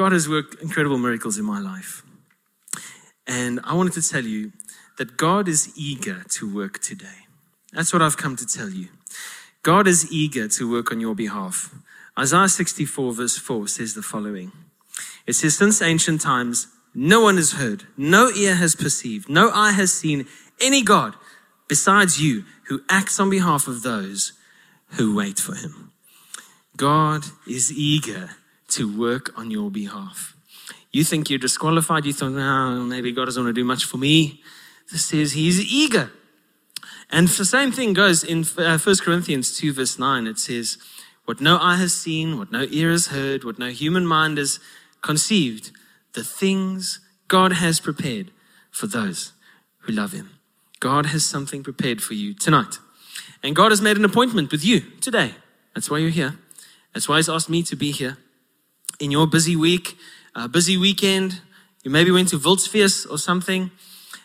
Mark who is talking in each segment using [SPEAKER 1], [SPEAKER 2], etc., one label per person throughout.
[SPEAKER 1] God has worked incredible miracles in my life. And I wanted to tell you that God is eager to work today. That's what I've come to tell you. God is eager to work on your behalf. Isaiah 64, verse 4 says the following It says, Since ancient times, no one has heard, no ear has perceived, no eye has seen any God besides you who acts on behalf of those who wait for him. God is eager to work on your behalf. You think you're disqualified, you think, oh, maybe God doesn't want to do much for me. This says he's eager. And the same thing goes in 1 uh, Corinthians 2, verse 9. It says, What no eye has seen, what no ear has heard, what no human mind has conceived, the things God has prepared for those who love him. God has something prepared for you tonight. And God has made an appointment with you today. That's why you're here. That's why He's asked me to be here in your busy week, uh, busy weekend. You maybe went to Volksfeest or something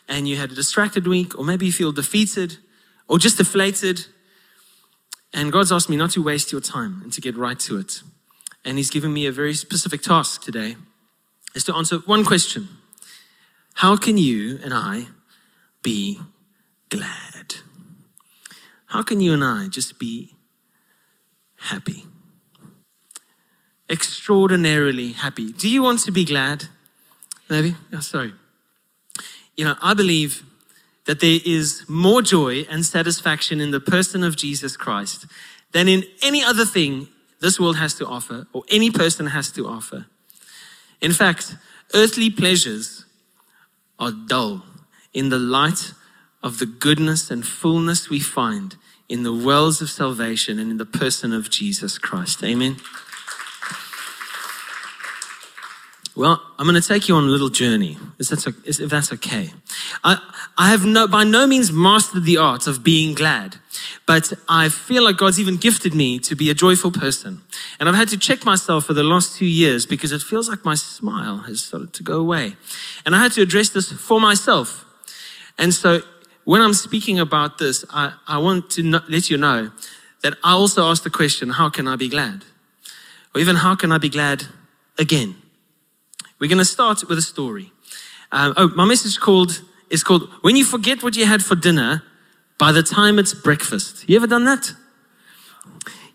[SPEAKER 1] and you had a distracted week, or maybe you feel defeated or just deflated. And God's asked me not to waste your time and to get right to it. And He's given me a very specific task today is to answer one question How can you and I be glad? How can you and I just be happy? extraordinarily happy. Do you want to be glad? Maybe? Oh, sorry. You know, I believe that there is more joy and satisfaction in the person of Jesus Christ than in any other thing this world has to offer or any person has to offer. In fact, earthly pleasures are dull in the light of the goodness and fullness we find in the wells of salvation and in the person of Jesus Christ. Amen. Well, I'm going to take you on a little journey, if that's, if that's okay. I, I have no, by no means mastered the art of being glad, but I feel like God's even gifted me to be a joyful person. And I've had to check myself for the last two years because it feels like my smile has started to go away. And I had to address this for myself. And so when I'm speaking about this, I, I want to no, let you know that I also ask the question, how can I be glad? Or even how can I be glad again? We're going to start with a story. Um, oh, my message called is called "When You Forget What You Had for Dinner by the Time It's Breakfast." You ever done that?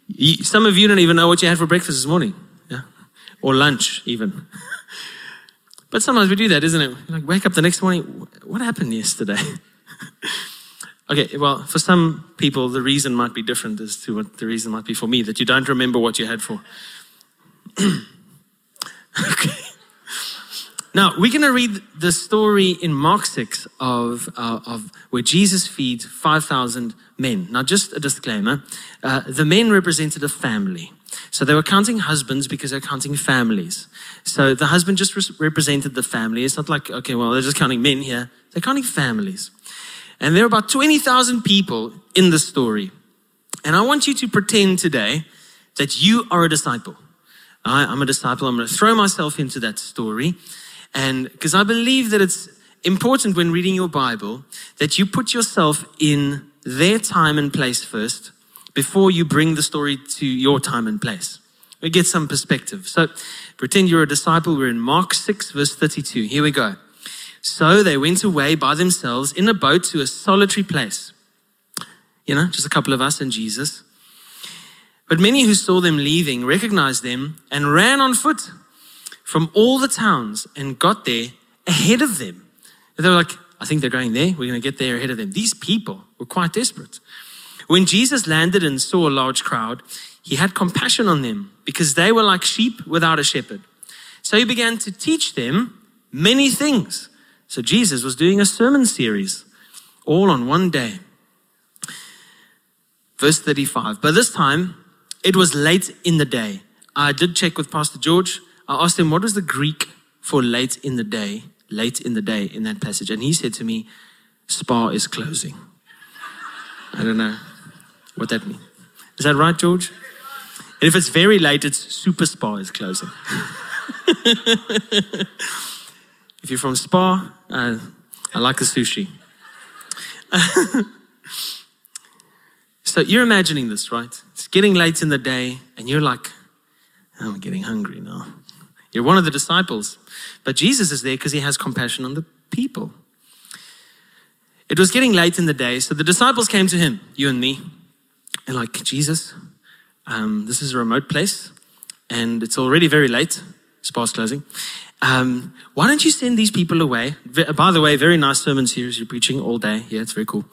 [SPEAKER 1] You, some of you don't even know what you had for breakfast this morning, yeah, or lunch even. but sometimes we do that, isn't it? Like wake up the next morning. What happened yesterday? okay, well, for some people, the reason might be different as to what the reason might be for me that you don't remember what you had for. okay. Now, we're going to read the story in Mark 6 of, uh, of where Jesus feeds 5,000 men. Now, just a disclaimer uh, the men represented a family. So they were counting husbands because they're counting families. So the husband just re- represented the family. It's not like, okay, well, they're just counting men here. They're counting families. And there are about 20,000 people in the story. And I want you to pretend today that you are a disciple. I, I'm a disciple. I'm going to throw myself into that story. And because I believe that it's important when reading your Bible that you put yourself in their time and place first before you bring the story to your time and place. We get some perspective. So pretend you're a disciple. We're in Mark 6, verse 32. Here we go. So they went away by themselves in a boat to a solitary place. You know, just a couple of us and Jesus. But many who saw them leaving recognized them and ran on foot from all the towns and got there ahead of them. And they were like, I think they're going there. We're going to get there ahead of them. These people were quite desperate. When Jesus landed and saw a large crowd, he had compassion on them because they were like sheep without a shepherd. So he began to teach them many things. So Jesus was doing a sermon series all on one day. Verse 35. By this time, it was late in the day. I did check with Pastor George. I asked him, what was the Greek for late in the day, late in the day in that passage? And he said to me, Spar is closing. I don't know what that means. Is that right, George? And if it's very late, it's SuperSpar is closing. if you're from Spar, uh, I like the sushi. so you're imagining this, right? It's getting late in the day, and you're like, I'm getting hungry now. You're one of the disciples. But Jesus is there because he has compassion on the people. It was getting late in the day, so the disciples came to him, you and me, and like, Jesus, um, this is a remote place, and it's already very late, It's past closing. Um, why don't you send these people away? By the way, very nice sermon series you're preaching all day. Yeah, it's very cool.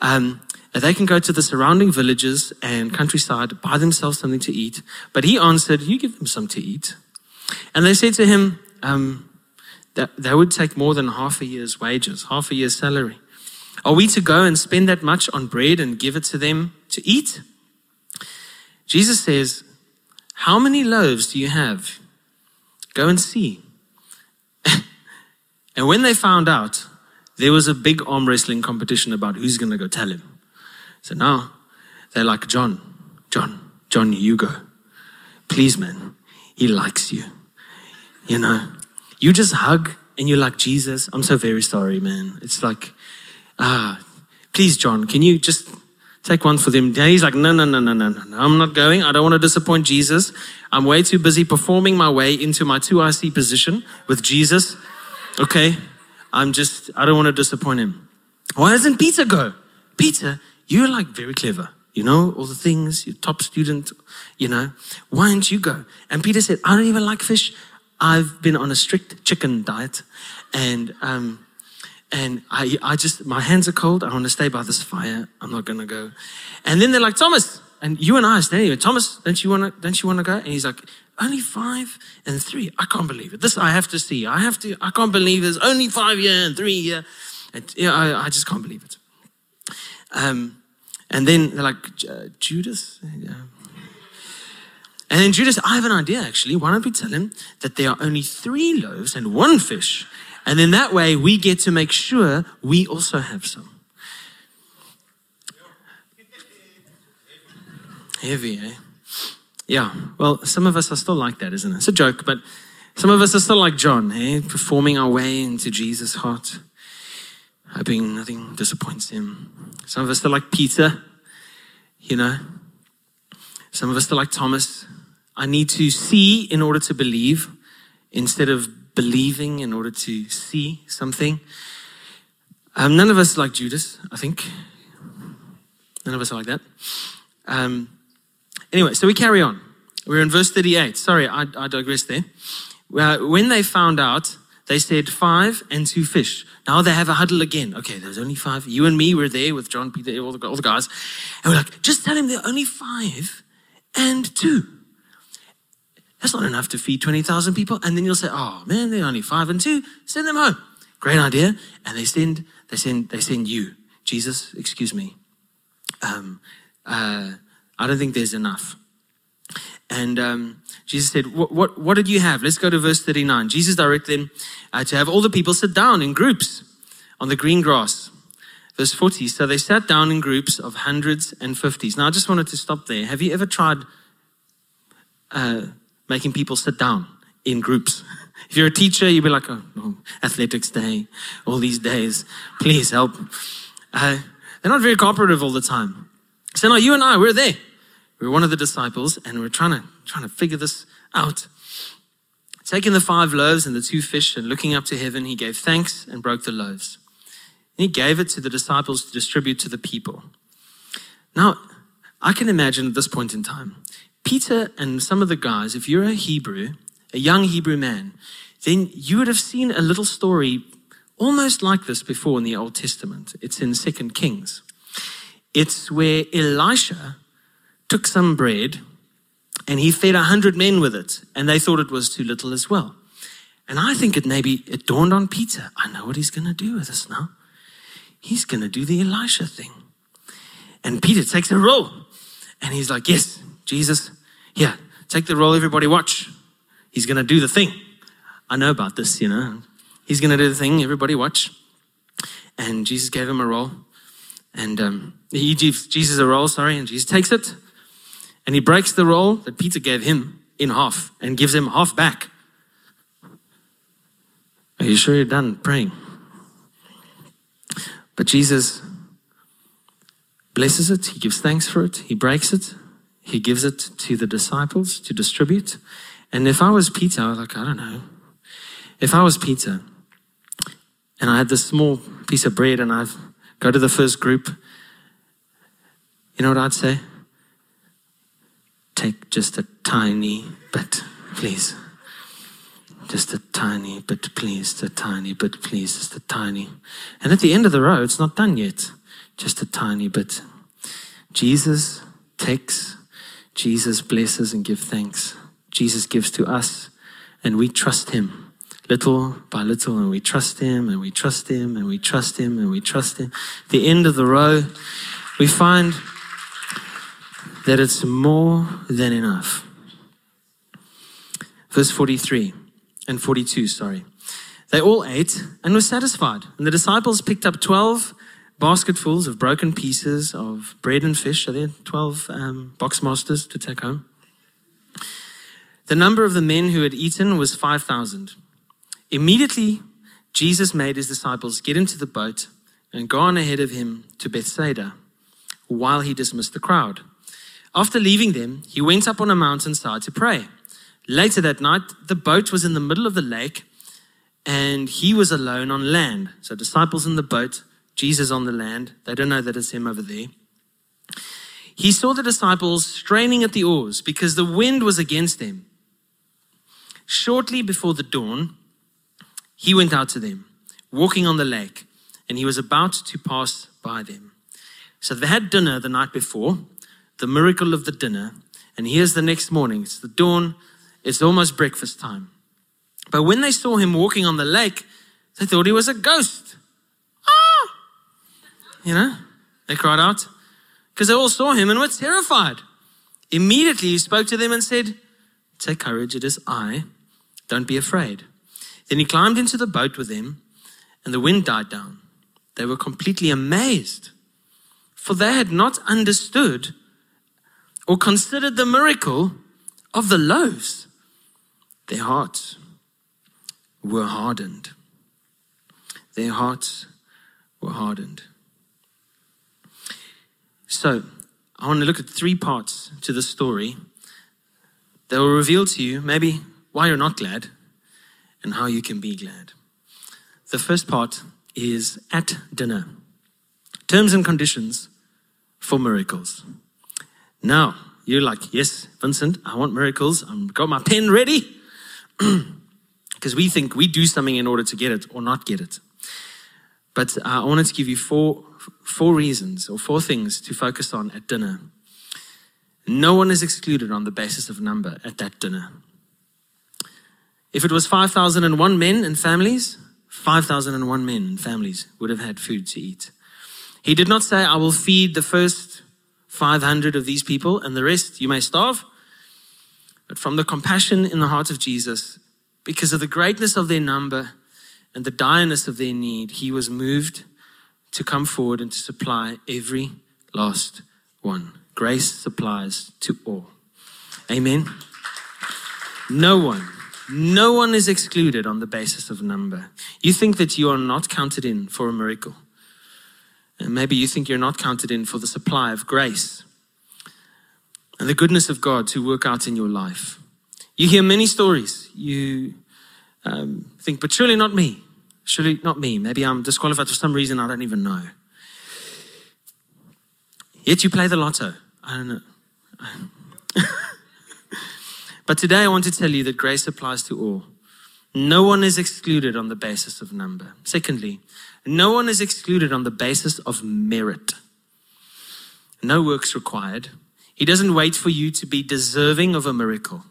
[SPEAKER 1] Um, they can go to the surrounding villages and countryside, buy themselves something to eat. But he answered, You give them some to eat. And they said to him, um, that, that would take more than half a year's wages, half a year's salary. Are we to go and spend that much on bread and give it to them to eat? Jesus says, How many loaves do you have? Go and see. and when they found out, there was a big arm wrestling competition about who's going to go tell him. So now they're like, John, John, John, you go. Please, man, he likes you. You know, you just hug and you're like, Jesus, I'm so very sorry, man. It's like, ah, please, John, can you just take one for them? He's like, no, no, no, no, no, no, I'm not going. I don't want to disappoint Jesus. I'm way too busy performing my way into my 2IC position with Jesus. Okay. I'm just, I don't want to disappoint him. Why doesn't Peter go? Peter, you're like very clever. You know, all the things, you're top student, you know. Why don't you go? And Peter said, I don't even like fish. I've been on a strict chicken diet. And, um, and I, I just, my hands are cold. I want to stay by this fire. I'm not going to go. And then they're like, Thomas, and you and I are standing here. Thomas, don't you want to, don't you want to go? And he's like, only five and three. I can't believe it. This I have to see. I have to, I can't believe there's only five here and three here. And yeah, I, I just can't believe it. Um, and then they're like, uh, Judas? Yeah. And then Judas, I have an idea actually. Why don't we tell him that there are only three loaves and one fish? And then that way we get to make sure we also have some. Heavy, eh? Yeah, well, some of us are still like that, isn't it? It's a joke, but some of us are still like John, eh? Performing our way into Jesus' heart, hoping nothing disappoints him. Some of us are like Peter, you know. Some of us are like Thomas. I need to see in order to believe instead of believing in order to see something. Um, none of us like Judas, I think. None of us are like that. Um, anyway, so we carry on. We're in verse 38. Sorry, I, I digress there. Uh, when they found out, they said five and two fish. Now they have a huddle again. Okay, there's only five. You and me were there with John, Peter, all the, all the guys. And we're like, just tell him there are only five and two. That's not enough to feed 20,000 people. And then you'll say, oh man, they're only five and two. Send them home. Great idea. And they send, they send, they send you. Jesus, excuse me. Um, uh, I don't think there's enough. And um, Jesus said, what, what, what, did you have? Let's go to verse 39. Jesus directed them uh, to have all the people sit down in groups on the green grass. Verse 40. So they sat down in groups of hundreds and fifties. Now, I just wanted to stop there. Have you ever tried uh, making people sit down in groups. If you're a teacher, you'd be like, oh, no, athletics day, all these days, please help. Uh, they're not very cooperative all the time. So now you and I, we're there. We're one of the disciples and we're trying to, trying to figure this out. Taking the five loaves and the two fish and looking up to heaven, he gave thanks and broke the loaves. And he gave it to the disciples to distribute to the people. Now, I can imagine at this point in time, Peter and some of the guys, if you're a Hebrew, a young Hebrew man, then you would have seen a little story almost like this before in the Old Testament. It's in Second Kings. It's where Elisha took some bread and he fed a hundred men with it, and they thought it was too little as well. And I think it maybe it dawned on Peter, I know what he's going to do with this now. He's going to do the Elisha thing. And Peter takes a roll and he's like, Yes, Jesus, yeah, take the roll, everybody watch. He's going to do the thing. I know about this, you know. He's going to do the thing, everybody watch. And Jesus gave him a roll. And um, he gives Jesus a roll, sorry, and Jesus takes it. And he breaks the roll that Peter gave him in half and gives him half back. Are you sure you're done praying? But Jesus blesses it, he gives thanks for it, he breaks it, he gives it to the disciples to distribute. And if I was Peter, I was like, I don't know. If I was Peter and I had this small piece of bread and I go to the first group, you know what I'd say? Take just a tiny bit, please. Just a tiny bit, please. A tiny bit, please. Just a tiny. And at the end of the row, it's not done yet. Just a tiny bit. Jesus takes, Jesus blesses and gives thanks. Jesus gives to us, and we trust him little by little, and we trust him, and we trust him, and we trust him, and we trust him. At the end of the row, we find that it's more than enough. Verse 43 and 42, sorry. They all ate and were satisfied. And the disciples picked up 12 basketfuls of broken pieces of bread and fish. Are there 12 um, box masters to take home? The number of the men who had eaten was 5,000. Immediately, Jesus made his disciples get into the boat and go on ahead of him to Bethsaida while he dismissed the crowd. After leaving them, he went up on a mountainside to pray. Later that night, the boat was in the middle of the lake and he was alone on land. So, disciples in the boat, Jesus on the land. They don't know that it's him over there. He saw the disciples straining at the oars because the wind was against them. Shortly before the dawn, he went out to them, walking on the lake, and he was about to pass by them. So they had dinner the night before the miracle of the dinner. And here's the next morning. It's the dawn. It's almost breakfast time. But when they saw him walking on the lake, they thought he was a ghost. Ah! You know, they cried out because they all saw him and were terrified. Immediately he spoke to them and said, Take courage, it is I. Don't be afraid. Then he climbed into the boat with them, and the wind died down. They were completely amazed, for they had not understood or considered the miracle of the loaves, their hearts were hardened. Their hearts were hardened. So, I want to look at three parts to the story that will reveal to you maybe why you're not glad and how you can be glad. The first part is at dinner terms and conditions for miracles. Now, you're like, yes, Vincent, I want miracles. I've got my pen ready. Because we think we do something in order to get it or not get it. But uh, I wanted to give you four, four reasons or four things to focus on at dinner. No one is excluded on the basis of number at that dinner. If it was 5,001 men and families, 5,001 men and families would have had food to eat. He did not say, I will feed the first 500 of these people, and the rest you may starve. But from the compassion in the heart of Jesus, because of the greatness of their number and the direness of their need, he was moved to come forward and to supply every last one. Grace supplies to all. Amen. No one, no one is excluded on the basis of number. You think that you are not counted in for a miracle. And maybe you think you're not counted in for the supply of grace and the goodness of God to work out in your life. You hear many stories. You um, think, but surely not me. Surely not me. Maybe I'm disqualified for some reason I don't even know. Yet you play the lotto. I don't know. but today I want to tell you that grace applies to all. No one is excluded on the basis of number. Secondly, no one is excluded on the basis of merit. No works required. He doesn't wait for you to be deserving of a miracle.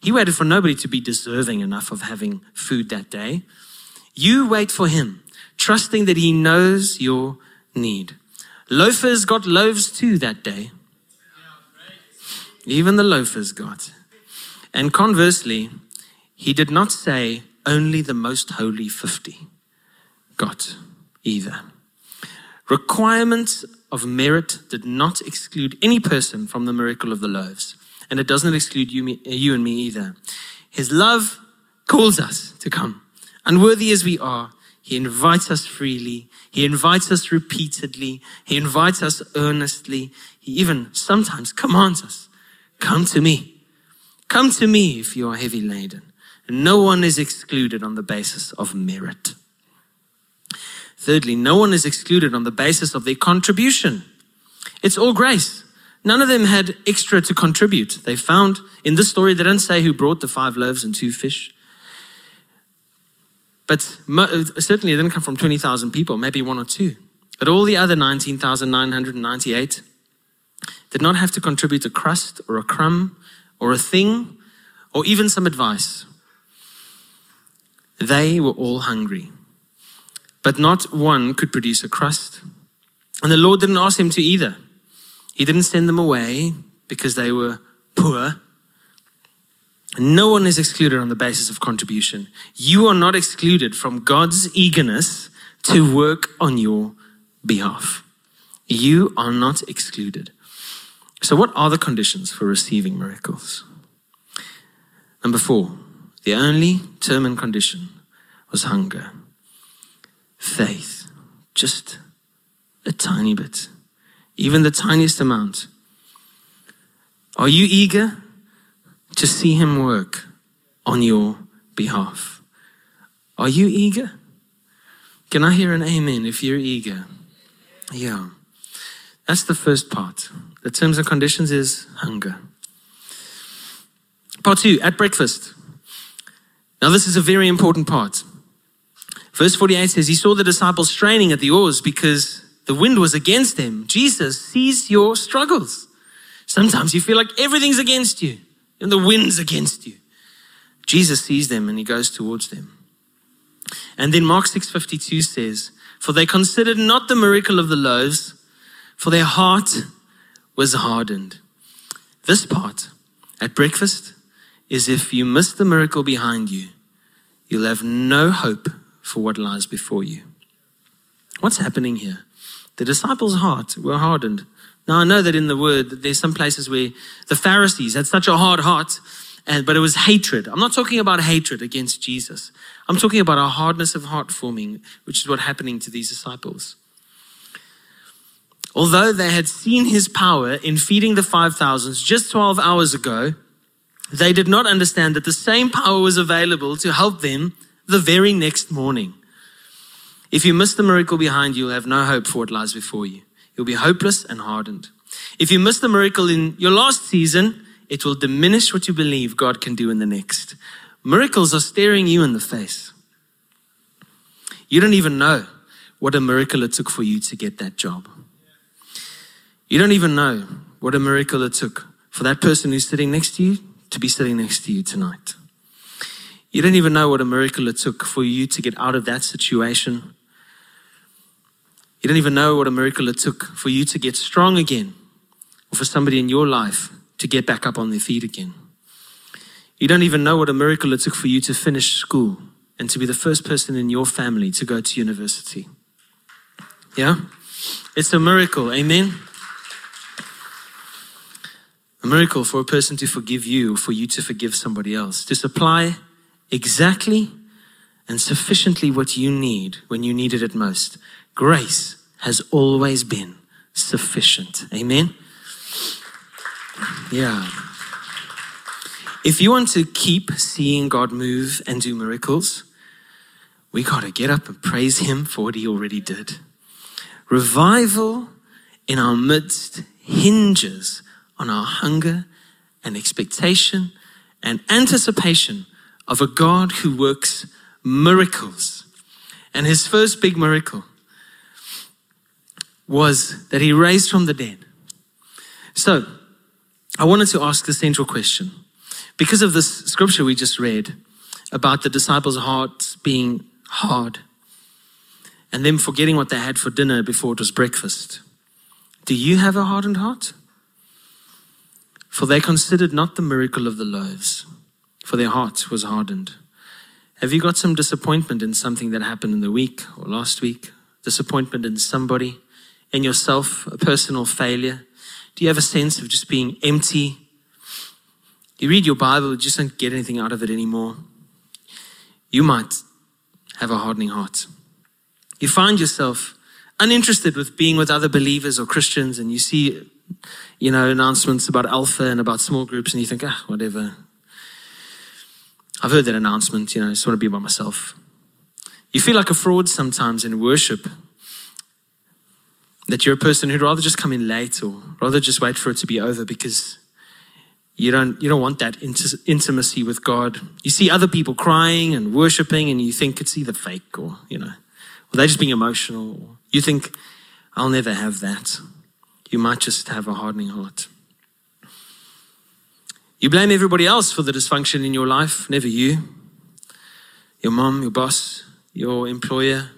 [SPEAKER 1] He waited for nobody to be deserving enough of having food that day. You wait for him, trusting that he knows your need. Loafers got loaves too that day. Even the loafers got. And conversely, he did not say only the most holy 50 got either. Requirements of merit did not exclude any person from the miracle of the loaves, and it doesn't exclude you, me, you and me either. His love calls us to come. Unworthy as we are, He invites us freely. He invites us repeatedly. He invites us earnestly. He even sometimes commands us, Come to me. Come to me if you are heavy laden. No one is excluded on the basis of merit. Thirdly, no one is excluded on the basis of their contribution. It's all grace. None of them had extra to contribute. They found in this story, they don't say who brought the five loaves and two fish. But uh, certainly it didn't come from 20,000 people, maybe one or two. But all the other 19,998 did not have to contribute a crust or a crumb or a thing or even some advice. They were all hungry, but not one could produce a crust. And the Lord didn't ask him to either. He didn't send them away because they were poor. No one is excluded on the basis of contribution. You are not excluded from God's eagerness to work on your behalf. You are not excluded. So, what are the conditions for receiving miracles? Number four, the only term and condition was hunger. Faith, just a tiny bit, even the tiniest amount. Are you eager to see Him work on your behalf? Are you eager? Can I hear an amen if you're eager? Yeah. That's the first part. The terms and conditions is hunger. Part two, at breakfast. Now, this is a very important part. Verse 48 says, He saw the disciples straining at the oars because the wind was against them. Jesus sees your struggles. Sometimes you feel like everything's against you and the wind's against you. Jesus sees them and he goes towards them. And then Mark 6:52 says, "For they considered not the miracle of the loaves, for their heart was hardened." This part at breakfast is if you miss the miracle behind you, you'll have no hope for what lies before you. What's happening here? The disciples' hearts were hardened. Now I know that in the word there's some places where the Pharisees had such a hard heart, and, but it was hatred. I'm not talking about hatred against Jesus. I'm talking about a hardness of heart forming, which is what's happening to these disciples. Although they had seen his power in feeding the 5,000s just 12 hours ago, they did not understand that the same power was available to help them the very next morning. If you miss the miracle behind you, you'll have no hope for what lies before you. You'll be hopeless and hardened. If you miss the miracle in your last season, it will diminish what you believe God can do in the next. Miracles are staring you in the face. You don't even know what a miracle it took for you to get that job. You don't even know what a miracle it took for that person who's sitting next to you to be sitting next to you tonight. You don't even know what a miracle it took for you to get out of that situation. You don't even know what a miracle it took for you to get strong again, or for somebody in your life to get back up on their feet again. You don't even know what a miracle it took for you to finish school and to be the first person in your family to go to university. Yeah? It's a miracle. Amen? A miracle for a person to forgive you, for you to forgive somebody else, to supply exactly and sufficiently what you need when you need it at most. Grace has always been sufficient. Amen? Yeah. If you want to keep seeing God move and do miracles, we got to get up and praise Him for what He already did. Revival in our midst hinges on our hunger and expectation and anticipation of a God who works miracles. And his first big miracle was that he raised from the dead. So, I wanted to ask the central question. Because of this scripture we just read about the disciples' hearts being hard and them forgetting what they had for dinner before it was breakfast, do you have a hardened heart? For they considered not the miracle of the loaves, for their heart was hardened. Have you got some disappointment in something that happened in the week or last week? Disappointment in somebody, in yourself, a personal failure? Do you have a sense of just being empty? You read your Bible, you just don't get anything out of it anymore. You might have a hardening heart. You find yourself uninterested with being with other believers or Christians, and you see, you know, announcements about Alpha and about small groups, and you think, ah, whatever. I've heard that announcement, you know, I just want to be by myself. You feel like a fraud sometimes in worship. That you're a person who'd rather just come in late or rather just wait for it to be over because you don't, you don't want that intimacy with God. You see other people crying and worshiping, and you think it's either fake or, you know, or they're just being emotional. You think, I'll never have that. You might just have a hardening heart. You blame everybody else for the dysfunction in your life, never you. Your mom, your boss, your employer,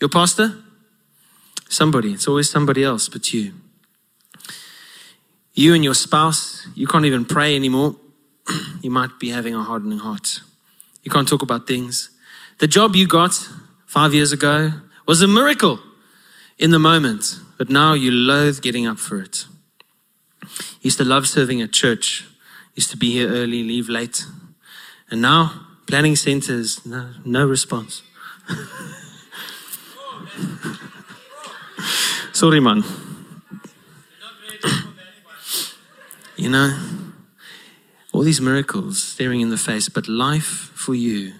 [SPEAKER 1] your pastor. Somebody. It's always somebody else but you. You and your spouse, you can't even pray anymore. you might be having a hardening heart. You can't talk about things. The job you got five years ago was a miracle in the moment, but now you loathe getting up for it. You used to love serving at church, used to be here early, leave late. And now, planning centers, no, no response. Sorry, man. You know, all these miracles staring in the face, but life for you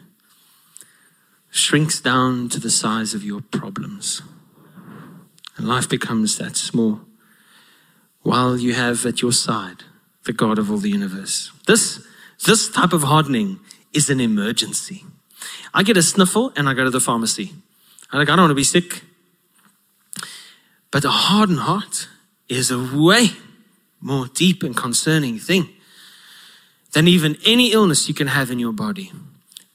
[SPEAKER 1] shrinks down to the size of your problems. And life becomes that small while you have at your side the God of all the universe. This, this type of hardening is an emergency. I get a sniffle and I go to the pharmacy. I'm like, I don't want to be sick. But a hardened heart is a way more deep and concerning thing than even any illness you can have in your body.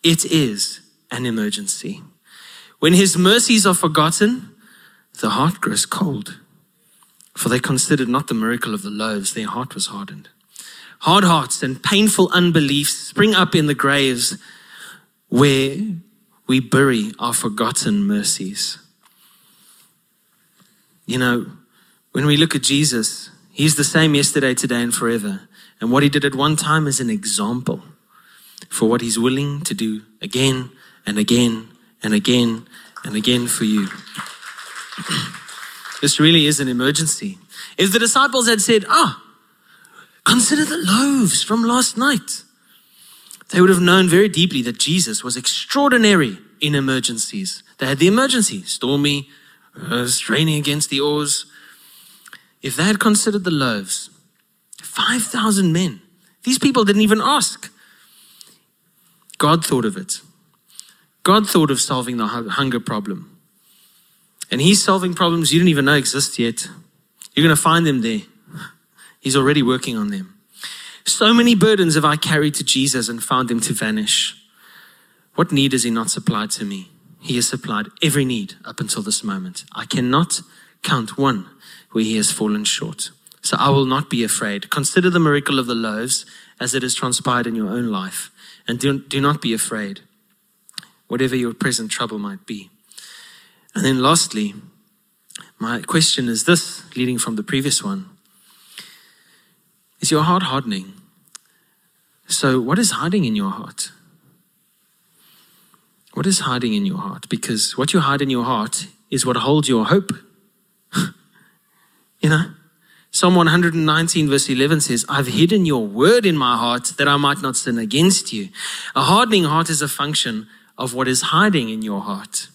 [SPEAKER 1] It is an emergency. When his mercies are forgotten, the heart grows cold. For they considered not the miracle of the loaves, their heart was hardened. Hard hearts and painful unbeliefs spring up in the graves where we bury our forgotten mercies. You know, when we look at Jesus, He's the same yesterday, today, and forever. And what he did at one time is an example for what he's willing to do again and again and again and again for you. this really is an emergency. If the disciples had said, Ah, consider the loaves from last night, they would have known very deeply that Jesus was extraordinary in emergencies. They had the emergency, stormy, uh, straining against the oars, if they had considered the loaves, 5,000 men, these people didn't even ask. God thought of it. God thought of solving the hunger problem. And He's solving problems you didn't even know exist yet. You're going to find them there. He's already working on them. So many burdens have I carried to Jesus and found them to vanish. What need has He not supplied to me? He has supplied every need up until this moment. I cannot count one where he has fallen short. So I will not be afraid. Consider the miracle of the loaves as it has transpired in your own life. And do, do not be afraid, whatever your present trouble might be. And then lastly, my question is this, leading from the previous one Is your heart hardening? So, what is hiding in your heart? What is hiding in your heart? Because what you hide in your heart is what holds your hope you know, Psalm 119, verse 11 says, I've hidden your word in my heart that I might not sin against you. A hardening heart is a function of what is hiding in your heart.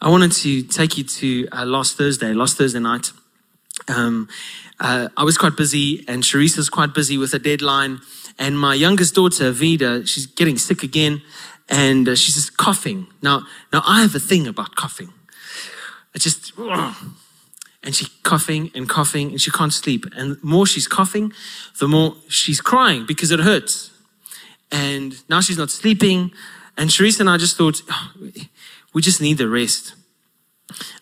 [SPEAKER 1] I wanted to take you to uh, last Thursday, last Thursday night. Um, uh, I was quite busy, and Sharice's quite busy with a deadline. And my youngest daughter, Vida, she's getting sick again, and uh, she's just coughing. Now, now I have a thing about coughing. I just, and she's coughing and coughing and she can't sleep. And the more she's coughing, the more she's crying because it hurts. And now she's not sleeping. And Sharice and I just thought, oh, we just need the rest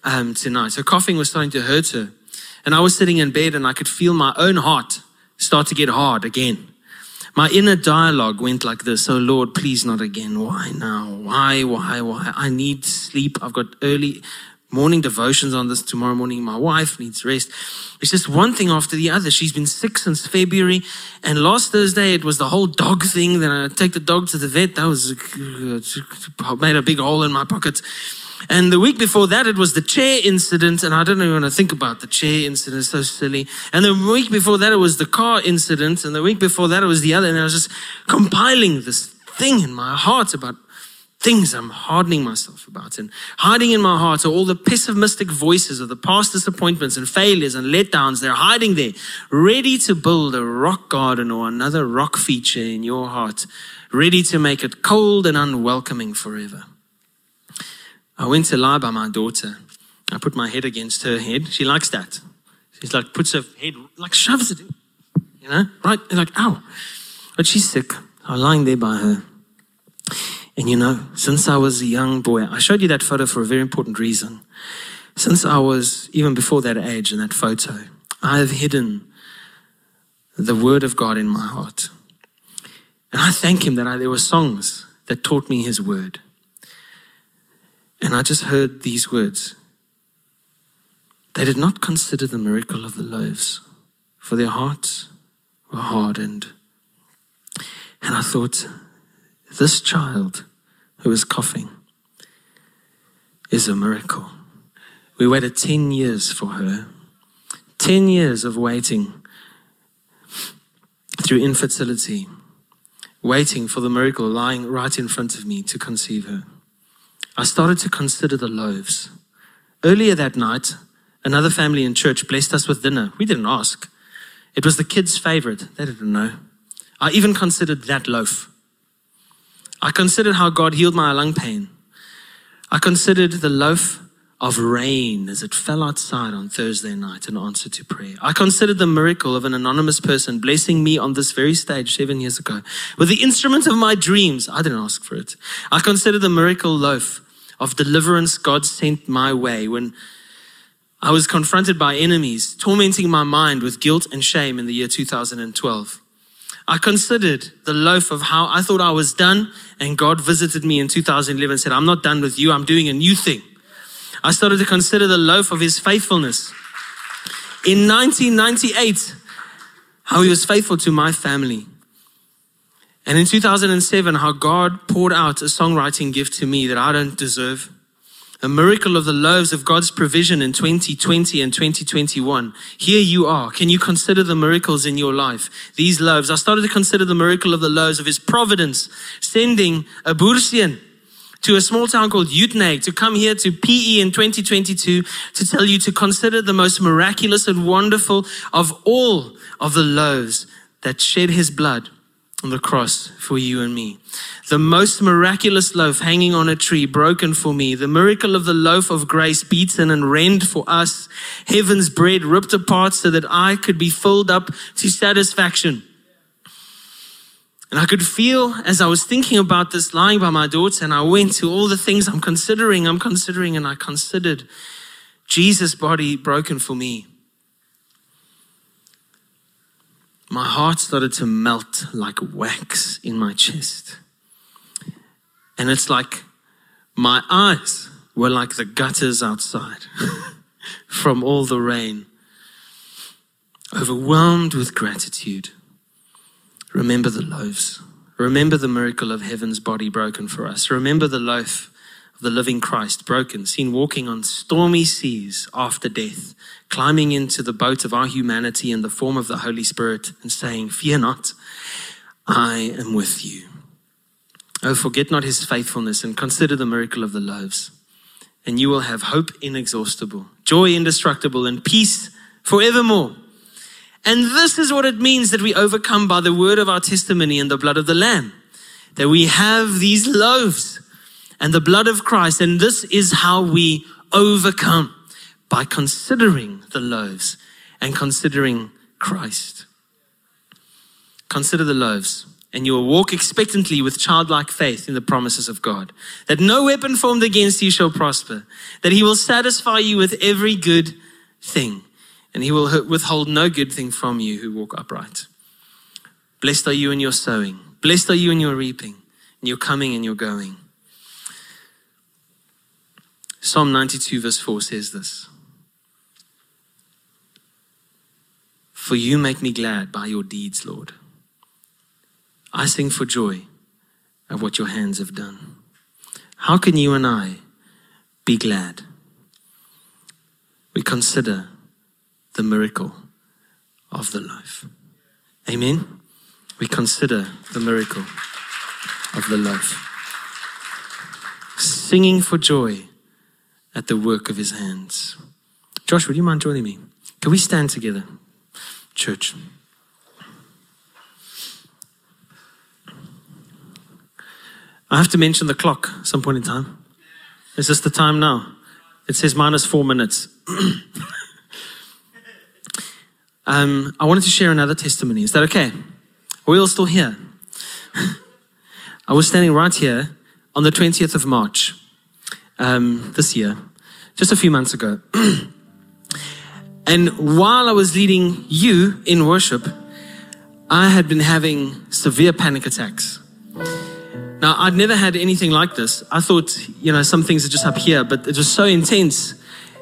[SPEAKER 1] um, tonight. So coughing was starting to hurt her. And I was sitting in bed and I could feel my own heart start to get hard again. My inner dialogue went like this. Oh Lord, please not again. Why now? Why, why, why? I need sleep. I've got early morning devotions on this tomorrow morning. My wife needs rest. It's just one thing after the other. She's been sick since February. And last Thursday, it was the whole dog thing. Then I take the dog to the vet. That was uh, made a big hole in my pocket. And the week before that, it was the chair incident. And I don't even want to think about the chair incident. It's so silly. And the week before that, it was the car incident. And the week before that, it was the other. And I was just compiling this thing in my heart about things I'm hardening myself about. And hiding in my heart are all the pessimistic voices of the past disappointments and failures and letdowns. They're hiding there, ready to build a rock garden or another rock feature in your heart, ready to make it cold and unwelcoming forever. I went to lie by my daughter. I put my head against her head. She likes that. She's like, puts her head, like shoves it, in, you know, right? And like, ow. But she's sick. I'm lying there by her. And you know, since I was a young boy, I showed you that photo for a very important reason. Since I was, even before that age in that photo, I have hidden the word of God in my heart. And I thank Him that I, there were songs that taught me His word. And I just heard these words. They did not consider the miracle of the loaves, for their hearts were hardened. And I thought, this child who is coughing is a miracle. We waited 10 years for her, 10 years of waiting through infertility, waiting for the miracle lying right in front of me to conceive her. I started to consider the loaves. Earlier that night, another family in church blessed us with dinner. We didn't ask. It was the kids' favorite. They didn't know. I even considered that loaf. I considered how God healed my lung pain. I considered the loaf of rain as it fell outside on Thursday night in answer to prayer. I considered the miracle of an anonymous person blessing me on this very stage seven years ago with the instrument of my dreams. I didn't ask for it. I considered the miracle loaf of deliverance God sent my way when I was confronted by enemies, tormenting my mind with guilt and shame in the year 2012. I considered the loaf of how I thought I was done, and God visited me in 2011 and said, I'm not done with you, I'm doing a new thing. I started to consider the loaf of his faithfulness. In 1998, how he was faithful to my family. And in 2007, how God poured out a songwriting gift to me that I don't deserve a miracle of the loaves of God's provision in 2020 and 2021. Here you are. Can you consider the miracles in your life? These loaves. I started to consider the miracle of the loaves of His providence, sending a Bursian to a small town called Uitenhage to come here to PE in 2022 to tell you to consider the most miraculous and wonderful of all of the loaves that shed His blood on the cross for you and me. The most miraculous loaf hanging on a tree, broken for me. The miracle of the loaf of grace, beaten and rent for us. Heaven's bread ripped apart so that I could be filled up to satisfaction. And I could feel as I was thinking about this lying by my daughter, and I went to all the things I'm considering, I'm considering, and I considered Jesus' body broken for me. my heart started to melt like wax in my chest. And it's like my eyes were like the gutters outside from all the rain. Overwhelmed with gratitude. Remember the loaves. Remember the miracle of heaven's body broken for us. Remember the loaf of the living Christ, broken, seen walking on stormy seas after death, climbing into the boat of our humanity in the form of the Holy Spirit and saying, Fear not, I am with you. Oh, forget not his faithfulness and consider the miracle of the loaves, and you will have hope inexhaustible, joy indestructible, and peace forevermore. And this is what it means that we overcome by the word of our testimony and the blood of the Lamb. That we have these loaves and the blood of Christ. And this is how we overcome by considering the loaves and considering Christ. Consider the loaves, and you will walk expectantly with childlike faith in the promises of God. That no weapon formed against you shall prosper, that He will satisfy you with every good thing, and He will withhold no good thing from you who walk upright. Blessed are you in your sowing, blessed are you in your reaping, and your coming and your going. Psalm 92, verse 4 says this For you make me glad by your deeds, Lord. I sing for joy at what your hands have done. How can you and I be glad. We consider the miracle of the life. Amen. We consider the miracle of the life. Singing for joy at the work of his hands. Josh, would you mind joining me? Can we stand together, church? I have to mention the clock some point in time. Is this the time now? It says minus four minutes. um, I wanted to share another testimony. Is that okay? Are we all still here? I was standing right here on the 20th of March um, this year, just a few months ago. and while I was leading you in worship, I had been having severe panic attacks. Now, I'd never had anything like this. I thought, you know, some things are just up here, but it was so intense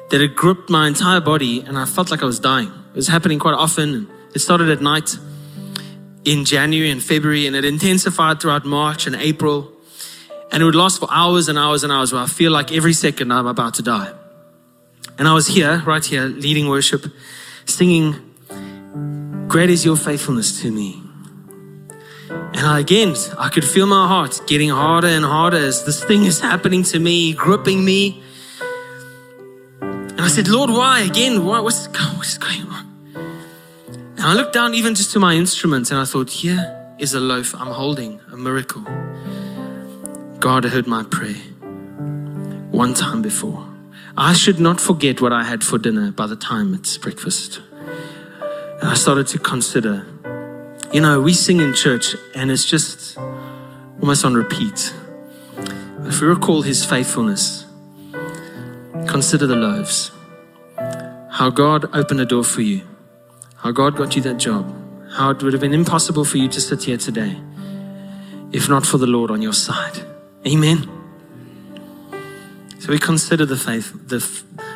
[SPEAKER 1] that it gripped my entire body and I felt like I was dying. It was happening quite often. It started at night in January and February, and it intensified throughout March and April. And it would last for hours and hours and hours where I feel like every second I'm about to die. And I was here, right here, leading worship, singing, Great is your faithfulness to me. And I, again, I could feel my heart getting harder and harder as this thing is happening to me, gripping me. And I said, Lord, why? Again, why? What's? And I looked down even just to my instruments and I thought, here is a loaf I'm holding, a miracle. God heard my prayer one time before. I should not forget what I had for dinner by the time it's breakfast. And I started to consider you know, we sing in church and it's just almost on repeat. If we recall his faithfulness, consider the loaves. How God opened a door for you. How God got you that job. How it would have been impossible for you to sit here today if not for the Lord on your side. Amen. So we consider the faith, the,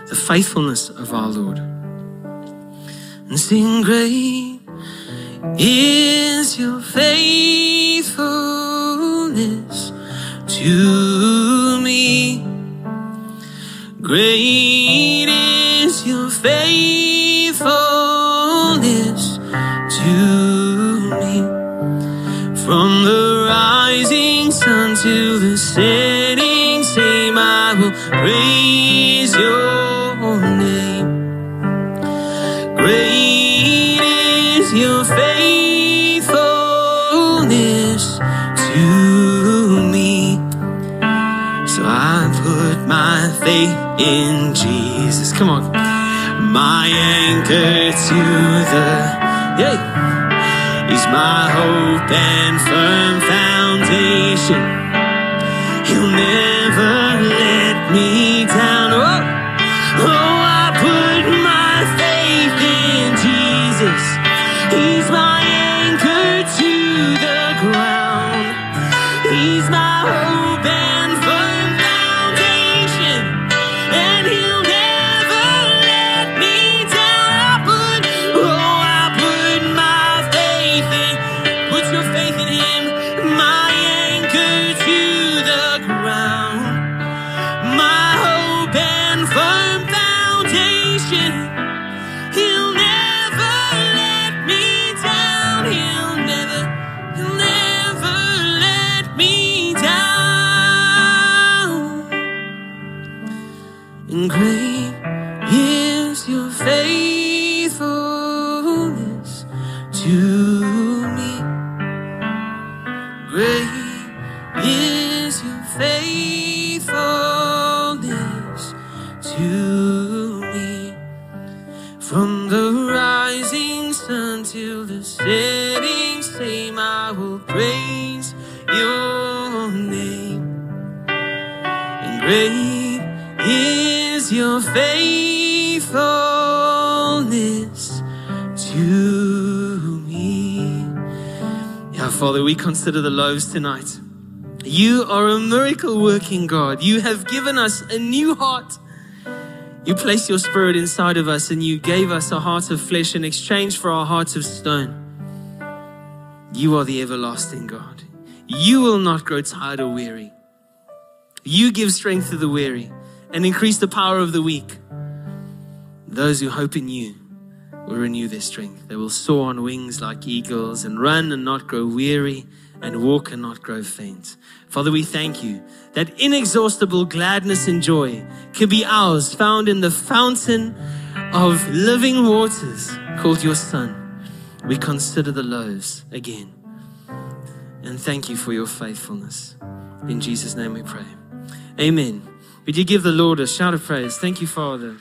[SPEAKER 1] the faithfulness of our Lord. And sing great is your faithfulness to anchor to the, yeah. He's my hope and firm Father, we consider the loaves tonight. You are a miracle working God. You have given us a new heart. You placed your spirit inside of us and you gave us a heart of flesh in exchange for our hearts of stone. You are the everlasting God. You will not grow tired or weary. You give strength to the weary and increase the power of the weak. Those who hope in you will renew their strength. They will soar on wings like eagles and run and not grow weary and walk and not grow faint. Father, we thank you that inexhaustible gladness and joy can be ours, found in the fountain of living waters called your Son. We consider the loaves again. And thank you for your faithfulness. In Jesus' name we pray. Amen. Would you give the Lord a shout of praise? Thank you, Father.